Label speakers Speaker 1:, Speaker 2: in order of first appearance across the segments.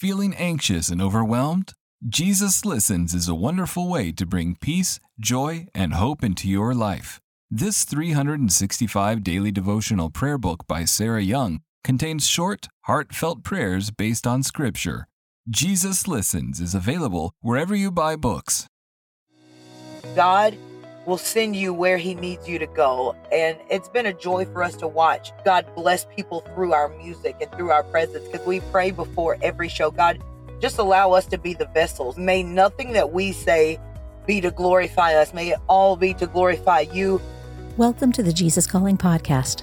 Speaker 1: Feeling anxious and overwhelmed? Jesus Listens is a wonderful way to bring peace, joy, and hope into your life. This 365 daily devotional prayer book by Sarah Young contains short, heartfelt prayers based on Scripture. Jesus Listens is available wherever you buy books.
Speaker 2: God will send you where He needs you to go. And it's been a joy for us to watch God bless people through our music and through our presence because we pray before every show. God, just allow us to be the vessels. May nothing that we say be to glorify us, may it all be to glorify you.
Speaker 3: Welcome to the Jesus Calling Podcast.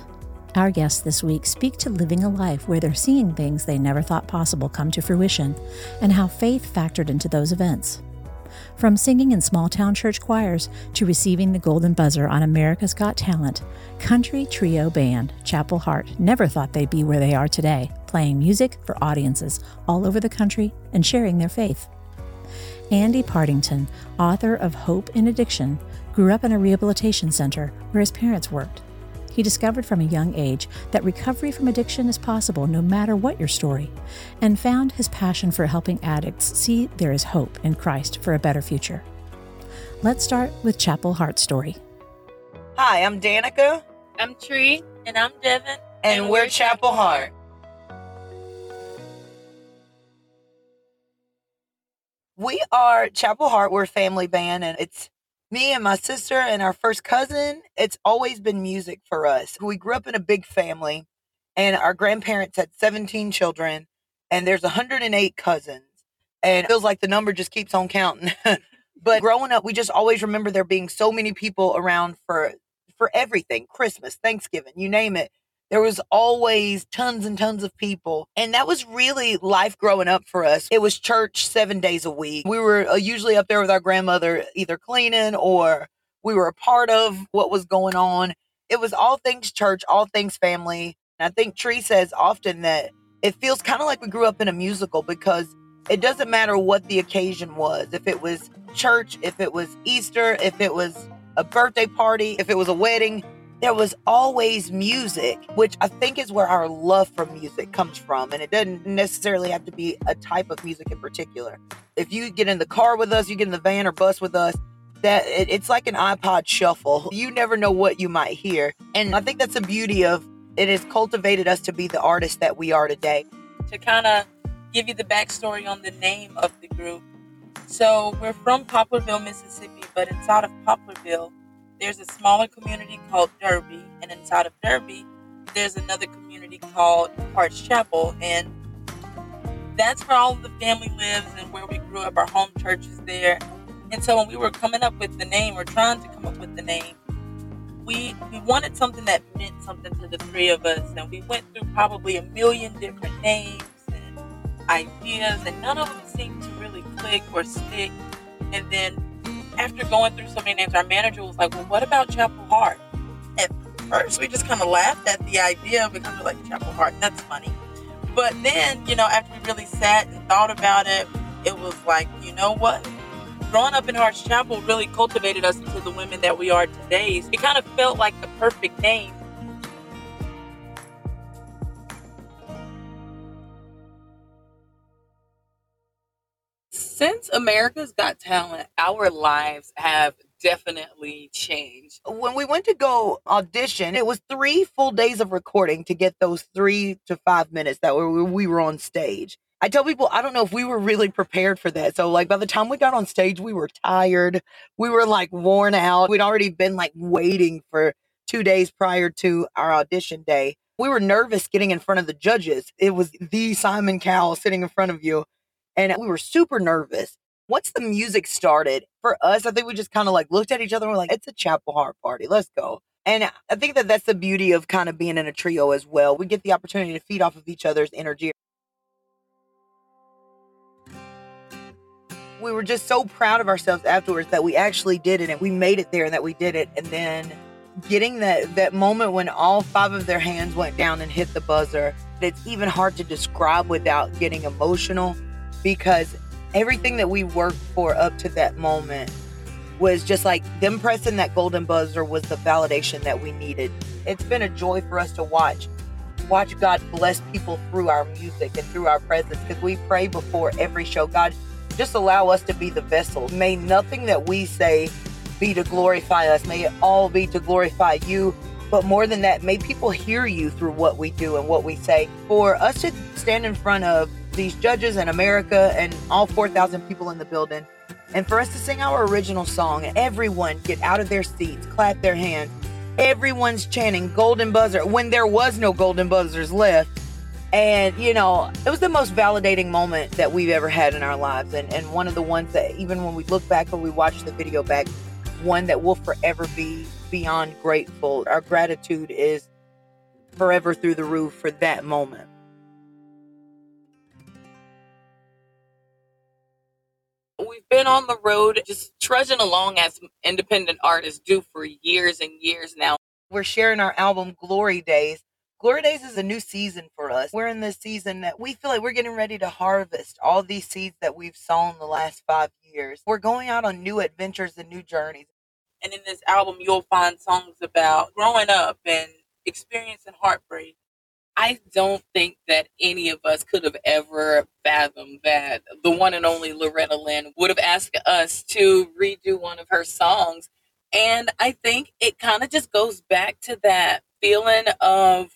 Speaker 3: Our guests this week speak to living a life where they're seeing things they never thought possible come to fruition and how faith factored into those events. From singing in small town church choirs to receiving the Golden Buzzer on America's Got Talent, country trio band Chapel Hart never thought they'd be where they are today, playing music for audiences all over the country and sharing their faith. Andy Partington, author of Hope in Addiction, grew up in a rehabilitation center where his parents worked. He discovered from a young age that recovery from addiction is possible no matter what your story, and found his passion for helping addicts see there is hope in Christ for a better future. Let's start with Chapel Hart story.
Speaker 2: Hi, I'm Danica.
Speaker 4: I'm Trea. And I'm Devynn.
Speaker 2: And, and we're, we're Chapel Hart. We are Chapel Hart. We're a family band, and it's me and my sister and our first cousin, it's always been music for us. We grew up in a big family, and our grandparents had 17 children, and there's 108 cousins. And it feels like the number just keeps on counting. but growing up, we just always remember there being so many people around for for everything Christmas, Thanksgiving, you name it. There was always tons and tons of people. And that was really life growing up for us. It was church seven days a week. We were uh, usually up there with our grandmother, either cleaning or we were a part of what was going on. It was all things church, all things family. And I think Trea says often that it feels kind of like we grew up in a musical because it doesn't matter what the occasion was. If it was church, if it was Easter, if it was a birthday party, if it was a wedding, there was always music, which I think is where our love for music comes from. And it doesn't necessarily have to be a type of music in particular. If you get in the car with us, you get in the van or bus with us, that it, it's like an iPod shuffle. You never know what you might hear. And I think that's the beauty of it has cultivated us to be the artists that we are today.
Speaker 4: To kind of give you the backstory on the name of the group. So we're from Poplarville, Mississippi, but inside of Poplarville, there's a smaller community called Derby, and inside of Derby, there's another community called Harts Chapel, and that's where all of the family lives and where we grew up. Our home church is there. And so when we were coming up with the name, or trying to come up with the name, we we wanted something that meant something to the three of us, and we went through probably a million different names and ideas, and none of them seemed to really click or stick. And then after going through so many names, our manager was like, Well, what about Chapel Hart? At first, we just kind of laughed at the idea because we're like, Chapel Hart, that's funny. But then, you know, after we really sat and thought about it, it was like, you know what? Growing up in Harts Chapel really cultivated us into the women that we are today. It kind of felt like the perfect name since America's Got Talent, our lives have definitely changed.
Speaker 2: When we went to go audition, it was three full days of recording to get those three to five minutes that we were on stage. I tell people, I don't know if we were really prepared for that. So, like, by the time we got on stage, we were tired. We were like worn out. We'd already been like waiting for two days prior to our audition day. We were nervous getting in front of the judges. It was the Simon Cowell sitting in front of you and we were super nervous. Once the music started, for us, I think we just kind of like looked at each other and we're like, it's a Chapel Hart party. Let's go. And I think that that's the beauty of kind of being in a trio as well. We get the opportunity to feed off of each other's energy. We were just so proud of ourselves afterwards that we actually did it and we made it there and that we did it. And then getting that that moment when all five of their hands went down and hit the buzzer, it's even hard to describe without getting emotional because everything that we worked for up to that moment was just like them pressing that golden buzzer was the validation that we needed. It's been a joy for us to watch watch God bless people through our music and through our presence because we pray before every show. God, just allow us to be the vessel. May nothing that we say be to glorify us. May it all be to glorify you. But more than that, may people hear you through what we do and what we say. For us to stand in front of these judges in America and all 4,000 people in the building, and for us to sing our original song, everyone get out of their seats, clap their hands. Everyone's chanting golden buzzer when there was no golden buzzers left. And, you know, it was the most validating moment that we've ever had in our lives. And, and one of the ones that, even when we look back or we watch the video back, one that will forever be beyond grateful. Our gratitude is forever through the roof for that moment.
Speaker 5: We've been on the road just trudging along as independent artists do for years and years now.
Speaker 2: We're sharing our album Glory Days. Glory Days is a new season for us. We're in this season that we feel like we're getting ready to harvest all these seeds that we've sown the last five years. We're going out on new adventures and new journeys.
Speaker 5: And in this album, you'll find songs about growing up and experiencing heartbreak. I don't think that any of us could have ever fathomed that the one and only Loretta Lynn would have asked us to redo one of her songs. And I think it kind of just goes back to that feeling of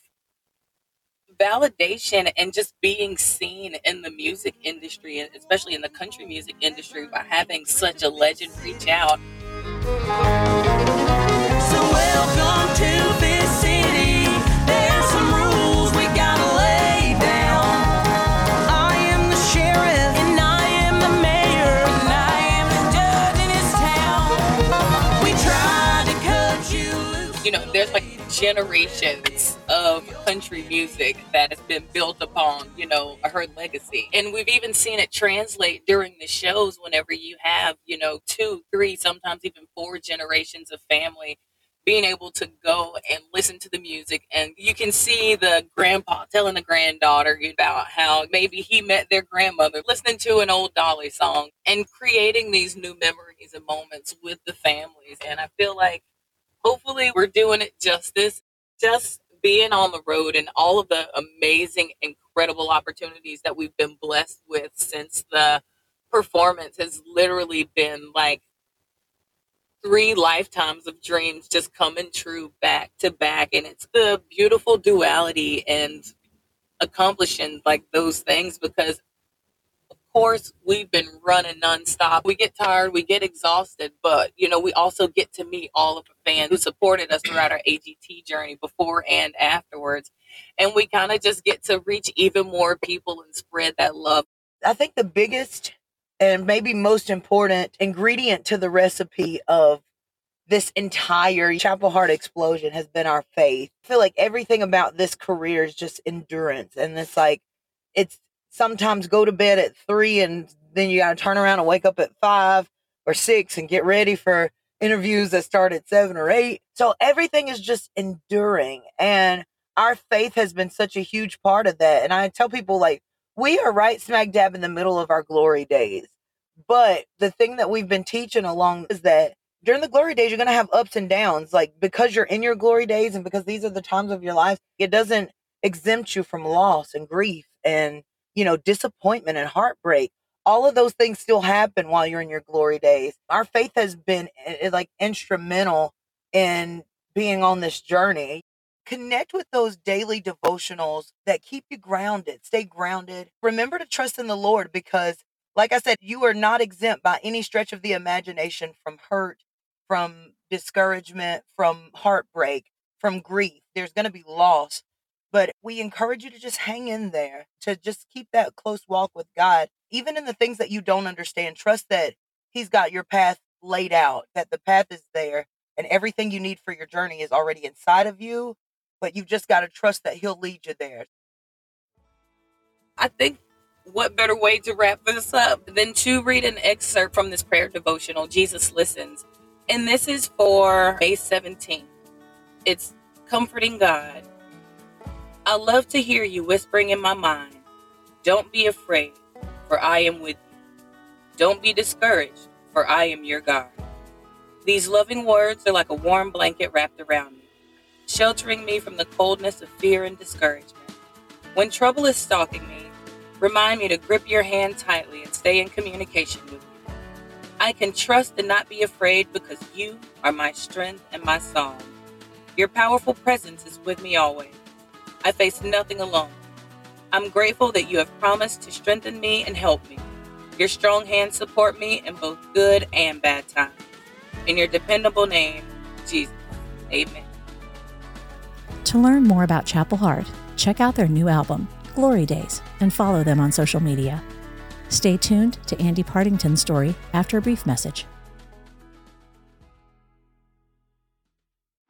Speaker 5: validation and just being seen in the music industry, especially in the country music industry, by having such a legend reach out. Generations of country music that has been built upon, you know, her legacy. And we've even seen it translate during the shows whenever you have, you know, two, three, sometimes even four generations of family being able to go and listen to the music and you can see the grandpa telling the granddaughter about how maybe he met their grandmother listening to an old dolly song and creating these new memories and moments with the families and i feel like hopefully we're doing it justice. Just being on the road and all of the amazing incredible opportunities that we've been blessed with since the performance has literally been like three lifetimes of dreams just coming true back to back. And it's the beautiful duality and accomplishing like those things because course we've been running nonstop we get tired we get exhausted but you know we also get to meet all of the fans who supported us throughout our agt journey before and afterwards and we kind of just get to reach even more people and spread that love
Speaker 2: I think the biggest and maybe most important ingredient to the recipe of this entire Chapel Hart explosion has been our faith. I feel like everything about this career is just endurance. And it's like, it's sometimes go to bed at three and then you got to turn around and wake up at five or six and get ready for interviews that start at seven or eight. So everything is just enduring. And our faith has been such a huge part of that. And I tell people, like, we are right smack dab in the middle of our glory days. But the thing that we've been teaching along is that during the glory days, you're going to have ups and downs. Like because you're in your glory days and because these are the times of your life, it doesn't exempt you from loss and grief and, you know, disappointment and heartbreak. All of those things still happen while you're in your glory days. Our faith has been eh, like instrumental in being on this journey connect with those daily devotionals that keep you grounded. Stay grounded. Remember to trust in the Lord because, like I said, you are not exempt by any stretch of the imagination from hurt, from discouragement, from heartbreak, from grief. There's going to be loss. But we encourage you to just hang in there, to just keep that close walk with God. Even in the things that you don't understand, trust that He's got your path laid out, that the path is there, and everything you need for your journey is already inside of you but you've just got to trust that he'll lead you there.
Speaker 5: I think what better way to wrap this up than to read an excerpt from this prayer devotional, Jesus Listens. And this is for May 17th. It's Comforting God. I love to hear you whispering in my mind, Don't be afraid, for I am with you. Don't be discouraged, for I am your God. These loving words are like a warm blanket wrapped around me, sheltering me from the coldness of fear and discouragement. When trouble is stalking me, remind me to grip your hand tightly and stay in communication with you. I can trust and not be afraid because you are my strength and my song. Your powerful presence is with me always. I face nothing alone. I'm grateful that you have promised to strengthen me and help me. Your strong hands support me in both good and bad times. In your dependable name, Jesus. Amen.
Speaker 3: To learn more about Chapel Hart, check out their new album, Glory Days, and follow them on social media. Stay tuned to Andy Partington's story after a brief message.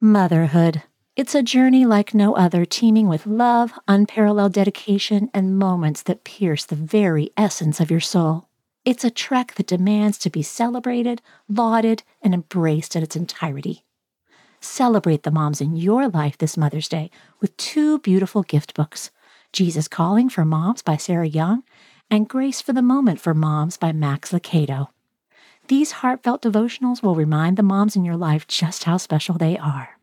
Speaker 3: Motherhood. It's a journey like no other, teeming with love, unparalleled dedication, and moments that pierce the very essence of your soul. It's a trek that demands to be celebrated, lauded, and embraced in its entirety. Celebrate the moms in your life this Mother's Day with two beautiful gift books Jesus Calling for Moms by Sarah Young and Grace for the Moment for Moms by Max Lucado. These heartfelt devotionals will remind the moms in your life just how special they are.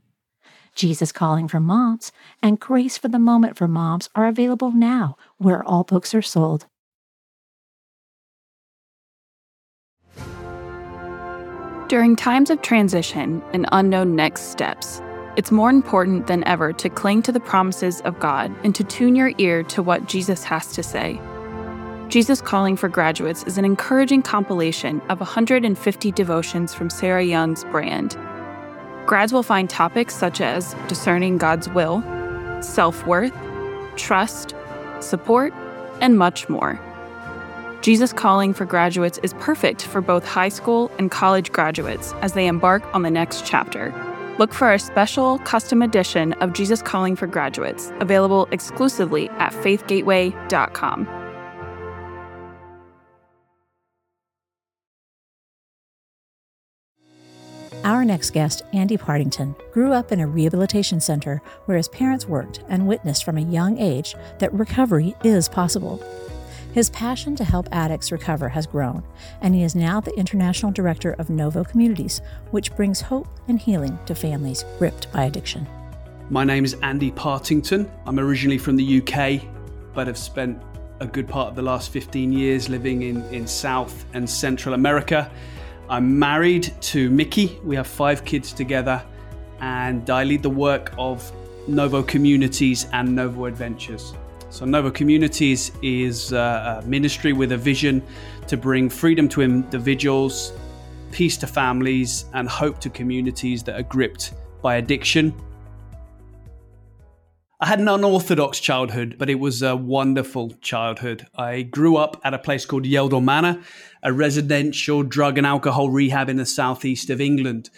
Speaker 3: Jesus Calling for Moms and Grace for the Moment for Moms are available now where all books are sold.
Speaker 6: During times of transition and unknown next steps, it's more important than ever to cling to the promises of God and to tune your ear to what Jesus has to say. Jesus Calling for Graduates is an encouraging compilation of 150 devotions from Sarah Young's brand. Grads will find topics such as discerning God's will, self worth, trust, support, and much more. Jesus Calling for Graduates is perfect for both high school and college graduates as they embark on the next chapter. Look for a special custom edition of Jesus Calling for Graduates, available exclusively at faithgateway.com.
Speaker 3: next guest, Andy Partington, grew up in a rehabilitation center where his parents worked and witnessed from a young age that recovery is possible. His passion to help addicts recover has grown, and he is now the international director of Novo Communities, which brings hope and healing to families gripped by addiction.
Speaker 7: My name is Andy Partington. I'm originally from the UK, but have spent a good part of the last 15 years living in, in South and Central America. I'm married to Mickey. We have five kids together, and I lead the work of Novo Communities and Novo Adventures. So, Novo Communities is uh, a ministry with a vision to bring freedom to individuals, peace to families, and hope to communities that are gripped by addiction. I had an unorthodox childhood, but it was a wonderful childhood. I grew up at a place called Yeldall Manor, a residential drug and alcohol rehab in the southeast of England.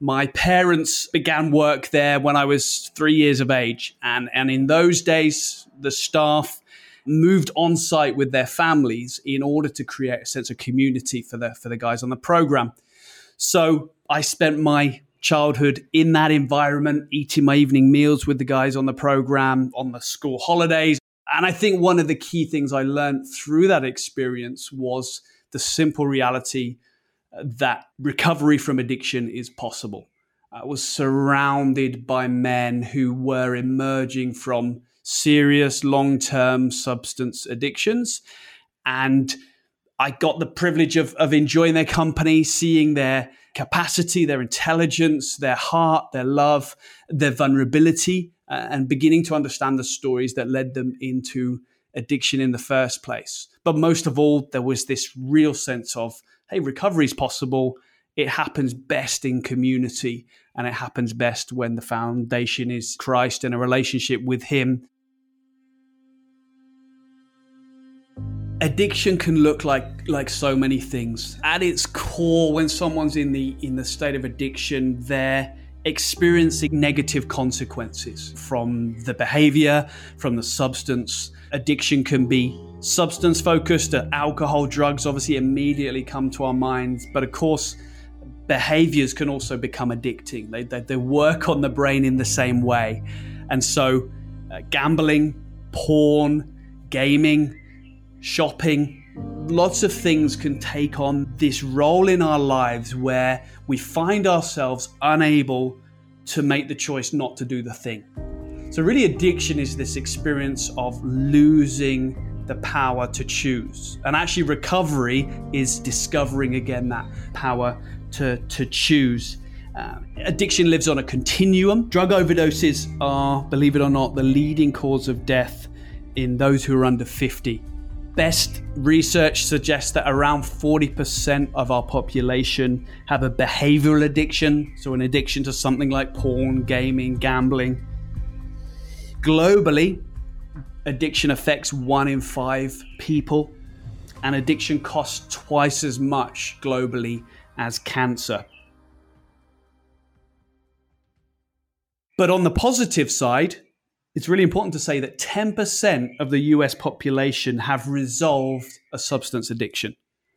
Speaker 7: My parents began work there when I was three years of age. And, and in those days, the staff moved on site with their families in order to create a sense of community for the, for the guys on the program. So I spent my childhood in that environment, eating my evening meals with the guys on the program, on the school holidays. And I think one of the key things I learned through that experience was the simple reality uh, that recovery from addiction is possible. I was surrounded by men who were emerging from serious long term substance addictions. And I got the privilege of, of enjoying their company, seeing their capacity, their intelligence, their heart, their love, their vulnerability, uh, and beginning to understand the stories that led them into addiction in the first place. But most of all, there was this real sense of, hey, recovery is possible. It happens best in community, and it happens best when the foundation is Christ and a relationship with Him. Addiction can look like like so many things. At its core when someone's in the in the state of addiction they're experiencing negative consequences from the behavior from the substance. Addiction can be substance focused alcohol drugs obviously immediately come to our minds but of course behaviors can also become addicting. They, they, they work on the brain in the same way. And so uh, gambling porn gaming shopping, lots of things can take on this role in our lives where we find ourselves unable to make the choice not to do the thing. So, really, addiction is this experience of losing the power to choose. And actually, recovery is discovering again that power to, to choose. Uh, addiction lives on a continuum. Drug overdoses are, believe it or not, the leading cause of death in those who are under 50. Best research suggests that around 40% of our population have a behavioral addiction, so an addiction to something like porn, gaming, gambling. Globally, addiction affects one in five people, and addiction costs twice as much globally as cancer. But on the positive side, it's really important to say that 10% of the US population have resolved a substance addiction.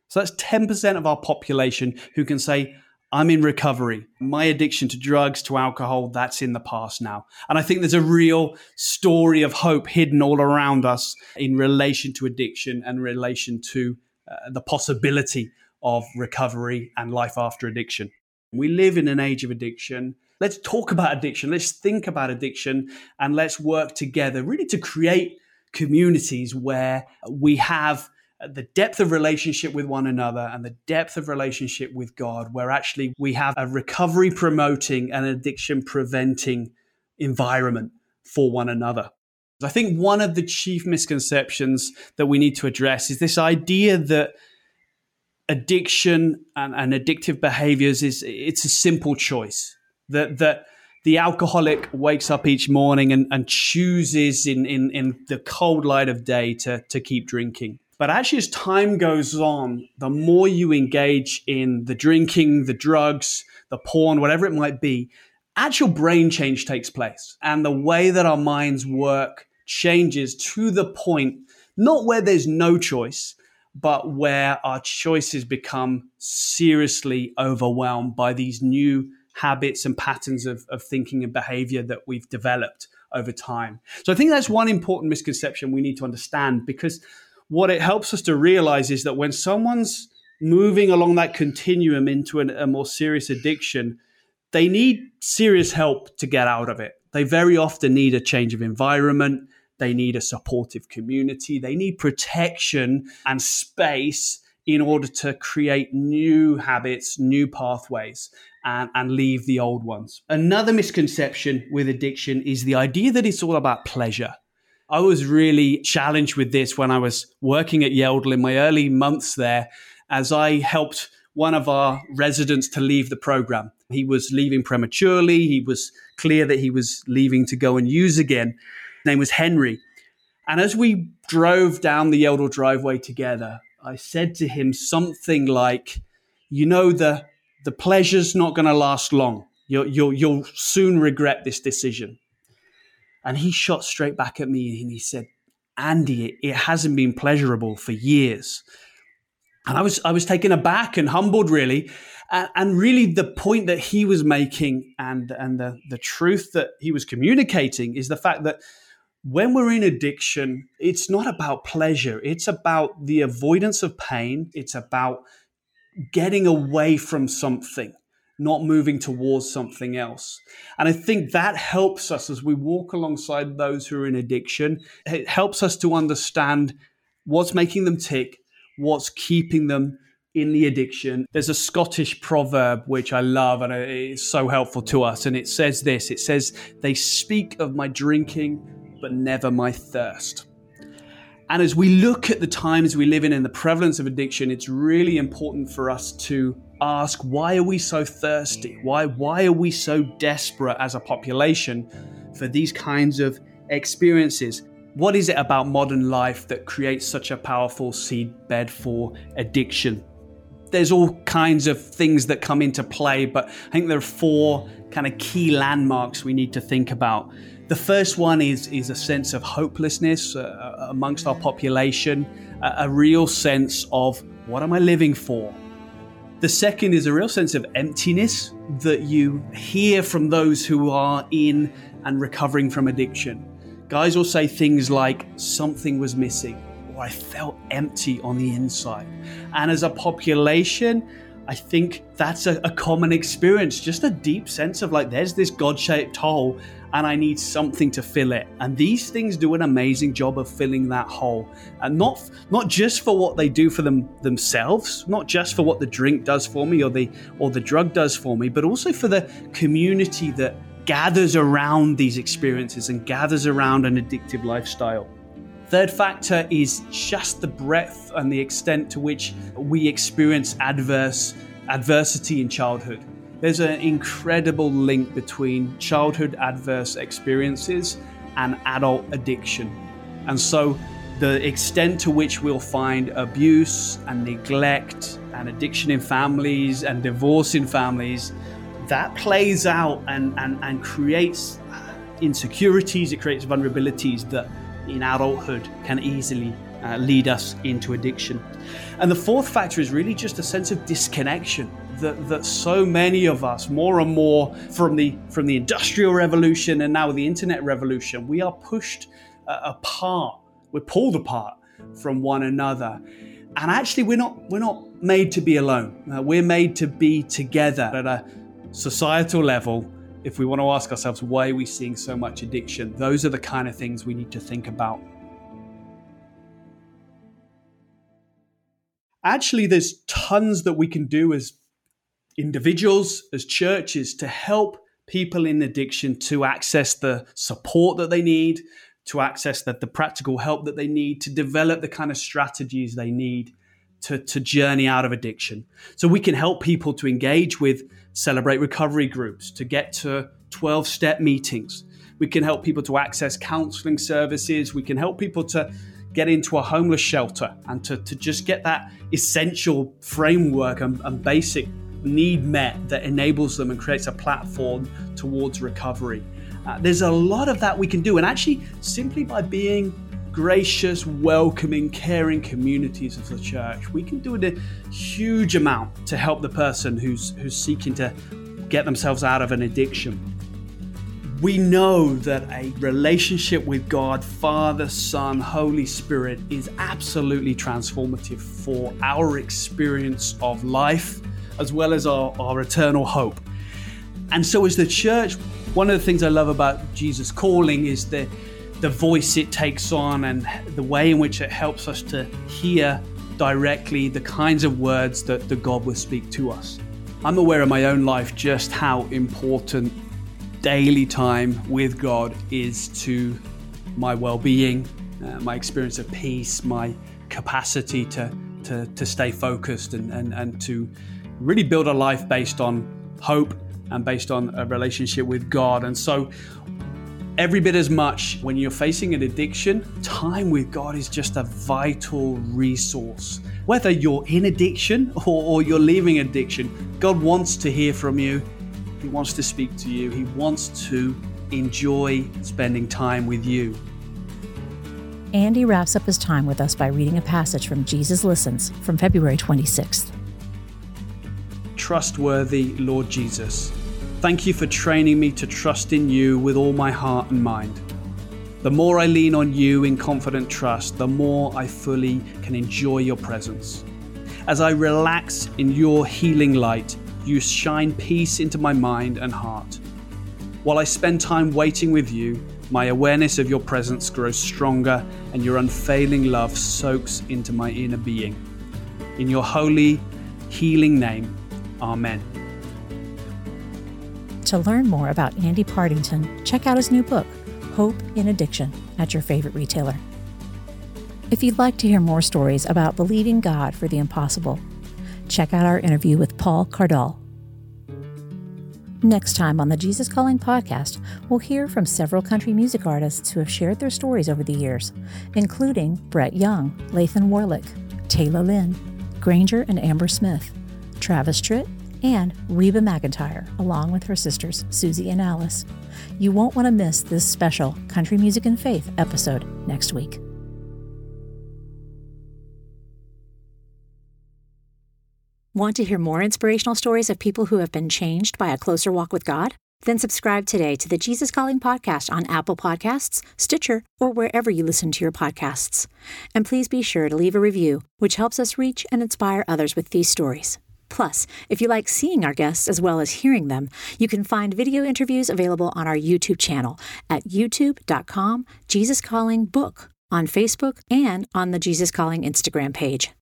Speaker 7: So that's 10% of our population who can say, I'm in recovery. My addiction to drugs, to alcohol, that's in the past now. And I think there's a real story of hope hidden all around us in relation to addiction and relation to uh, the possibility of recovery and life after addiction. We live in an age of addiction. Let's talk about addiction. Let's think about addiction and let's work together really to create communities where we have the depth of relationship with one another and the depth of relationship with God, where actually we have a recovery promoting and addiction preventing environment for one another. I think one of the chief misconceptions that we need to address is this idea that addiction and, and addictive behaviors is it's a simple choice that that the alcoholic wakes up each morning and, and chooses in, in, in the cold light of day to, to keep drinking but actually, as time goes on, the more you engage in the drinking, the drugs, the porn, whatever it might be, actual brain change takes place. And the way that our minds work changes to the point, not where there's no choice, but where our choices become seriously overwhelmed by these new habits and patterns of, of thinking and behavior that we've developed over time. So I think that's one important misconception we need to understand because what it helps us to realize is that when someone's moving along that continuum into an, a more serious addiction, they need serious help to get out of it. They very often need a change of environment. They need a supportive community. They need protection and space in order to create new habits, new pathways, and, and leave the old ones. Another misconception with addiction is the idea that it's all about pleasure. I was really challenged with this when I was working at Yeldall in my early months there, as I helped one of our residents to leave the program. He was leaving prematurely. He was clear that he was leaving to go and use again. His name was Henry. And as we drove down the Yeldall driveway together, I said to him something like, You know, the, the pleasure's not going to last long. You'll, you'll, you'll soon regret this decision. And he shot straight back at me and he said, Andy, it, it hasn't been pleasurable for years. And I was I was taken aback and humbled really. And, and really the point that he was making and and the, the truth that he was communicating is the fact that when we're in addiction, it's not about pleasure. It's about the avoidance of pain. It's about getting away from something not moving towards something else. And I think that helps us as we walk alongside those who are in addiction. It helps us to understand what's making them tick, what's keeping them in the addiction. There's a Scottish proverb which I love and it's so helpful to us. And it says this it says, They speak of my drinking, but never my thirst. And as we look at the times we live in and the prevalence of addiction, it's really important for us to ask why are we so thirsty? Why why are we so desperate as a population for these kinds of experiences? What is it about modern life that creates such a powerful seedbed for addiction? There's all kinds of things that come into play, but I think there are four kind of key landmarks we need to think about. The first one is is a sense of hopelessness uh, amongst our population, a, a real sense of what am I living for? The second is a real sense of emptiness that you hear from those who are in and recovering from addiction. Guys will say things like, something was missing, or I felt empty on the inside. And as a population, I think that's a, a common experience, just a deep sense of like, there's this God shaped hole and I need something to fill it. And these things do an amazing job of filling that hole. And not not just for what they do for them themselves, not just for what the drink does for me or the or the drug does for me, but also for the community that gathers around these experiences and gathers around an addictive lifestyle. Third factor is just the breadth and the extent to which we experience adverse adversity in childhood. There's an incredible link between childhood adverse experiences and adult addiction. And so the extent to which we'll find abuse and neglect and addiction in families and divorce in families, that plays out and, and, and creates insecurities, it creates vulnerabilities that in adulthood can easily uh, lead us into addiction. And the fourth factor is really just a sense of disconnection that, that so many of us, more and more from the from the industrial revolution and now the internet revolution, we are pushed uh, apart. We're pulled apart from one another. And actually, we're not we're not made to be alone. Uh, we're made to be together at a societal level if we want to ask ourselves why are we seeing so much addiction those are the kind of things we need to think about actually there's tons that we can do as individuals as churches to help people in addiction to access the support that they need to access the, the practical help that they need to develop the kind of strategies they need to, to journey out of addiction. So we can help people to engage with celebrate recovery groups to get to 12 step meetings. We can help people to access counseling services. We can help people to get into a homeless shelter and to, to just get that essential framework and, and basic need met that enables them and creates a platform towards recovery. Uh, there's a lot of that we can do, and actually, simply by being gracious, welcoming, caring communities of the church, we can do a huge amount to help the person who's who's seeking to get themselves out of an addiction. We know that a relationship with God, Father, Son, Holy Spirit is absolutely transformative for our experience of life as well as our, our eternal hope. And so, as the church, one of the things I love about Jesus Calling is the, the voice it takes on and the way in which it helps us to hear directly the kinds of words that the God will speak to us. I'm aware in my own life just how important daily time with God is to my well being, uh, my experience of peace, my capacity to, to, to stay focused and, and, and to really build a life based on hope and based on a relationship with God. And so, every bit as much when you're facing an addiction, time with God is just a vital resource. Whether you're in addiction or, or, you're leaving addiction, God wants to hear from you. He wants to speak to you. He wants to enjoy spending time with you.
Speaker 3: Andy wraps up his time with us by reading a passage from Jesus Listens from February 26th
Speaker 7: trustworthy Lord Jesus. Thank you for training me to trust in you with all my heart and mind. The more I lean on you in confident trust, the more I fully can enjoy your presence. As I relax in your healing light, you shine peace into my mind and heart. While I spend time waiting with you, my awareness of your presence grows stronger and your unfailing love soaks into my inner being. In your holy, healing name, Amen.
Speaker 3: To learn more about Andy Partington, check out his new book, Hope in Addiction, at your favorite retailer. If you'd like to hear more stories about believing God for the impossible, check out our interview with Paul Cardall. Next time on the Jesus Calling podcast, we'll hear from several country music artists who have shared their stories over the years, including Brett Young, Lathan Warlick, Tayla Lynn, Granger and Amber Smith. Travis Tritt, and Reba McEntire, along with her sisters Susie and Alice. You won't want to miss this special Country Music and Faith episode next week. Want to hear more inspirational stories of people who have been changed by a closer walk with God? Then subscribe today to the Jesus Calling podcast on Apple Podcasts, Stitcher, or wherever you listen to your podcasts. And please be sure to leave a review, which helps us reach and inspire others with these stories. Plus, if you like seeing our guests as well as hearing them, you can find video interviews available on our YouTube channel at youtube.com Jesus Calling Book, on Facebook, and on the Jesus Calling Instagram page.